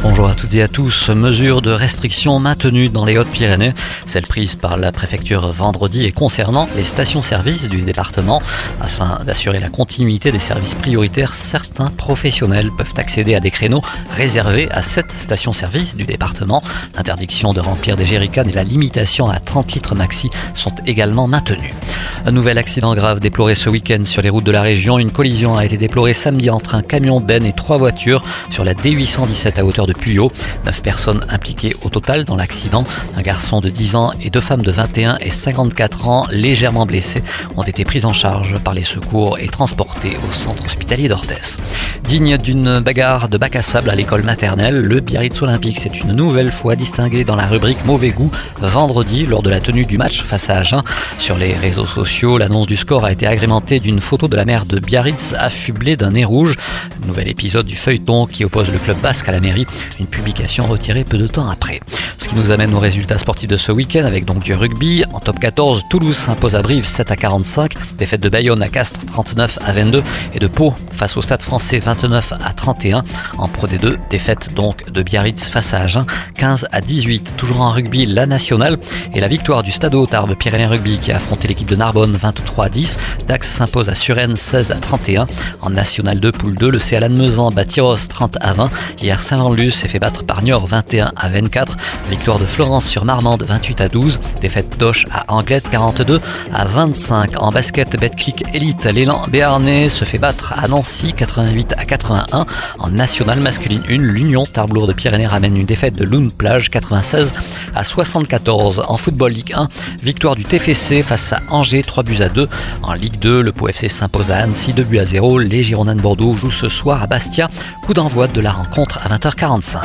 Bonjour à toutes et à tous. Mesures de restriction maintenues dans les Hautes-Pyrénées. Celle prise par la préfecture vendredi et concernant les stations-service du département. Afin d'assurer la continuité des services prioritaires, certains professionnels peuvent accéder à des créneaux réservés à cette station-service du département. L'interdiction de remplir des jerrycans et la limitation à 30 litres maxi sont également maintenues. Un nouvel accident grave déploré ce week-end sur les routes de la région. Une collision a été déplorée samedi entre un camion Ben et trois voitures sur la D817 à hauteur de Puyot. Neuf personnes impliquées au total dans l'accident. Un garçon de 10 ans et deux femmes de 21 et 54 ans légèrement blessés ont été pris en charge par les secours et transportés au centre hospitalier d'Orthès. Digne d'une bagarre de bac à sable à l'école maternelle, le Biarritz Olympique s'est une nouvelle fois distingué dans la rubrique mauvais goût vendredi lors de la tenue du match face à Agen. Sur les réseaux sociaux, l'annonce du score a été agrémentée d'une photo de la mère de Biarritz affublée d'un nez rouge. Nouvel épisode du feuilleton qui oppose le club basque à la mairie. Une publication retirée peu de temps après. Ce qui nous amène aux résultats sportifs de ce week-end avec donc du rugby. En top 14, Toulouse s'impose à Brive 7 à 45. Défaite de Bayonne à Castres 39 à 22 et de Pau face au Stade français 29 à 31. En Pro D2, défaite donc de Biarritz face à Agen 15 à 18. Toujours en rugby, la nationale et la victoire du Stade Haute-Tarbes Pyrénées Rugby qui a affronté l'équipe de Narbonne 23 à 10. Dax s'impose à Suresnes 16 à 31. En National 2, poule 2, le CA Lannemezan bat Tyros 30 à 20. Hier, Saint-Lanlus s'est fait battre par Niort 21 à 24. Victoire de Florence sur Marmande 28 à 12. Défaite d'Oche à Anglette 42 à 25. En basket, Betclic Elite, l'élan béarnais se fait battre à Nancy 88 à 81. En nationale masculine 1, l'Union Tarblour de Pyrénées ramène une défaite de Lune Plage 96 à 74. En football Ligue 1, victoire du TFC face à Angers 3 buts à 2. En Ligue 2, le Pau FC s'impose à Annecy 2 buts à 0. Les Girondins de Bordeaux jouent ce soir à Bastia. Coup d'envoi de la rencontre à 20h45.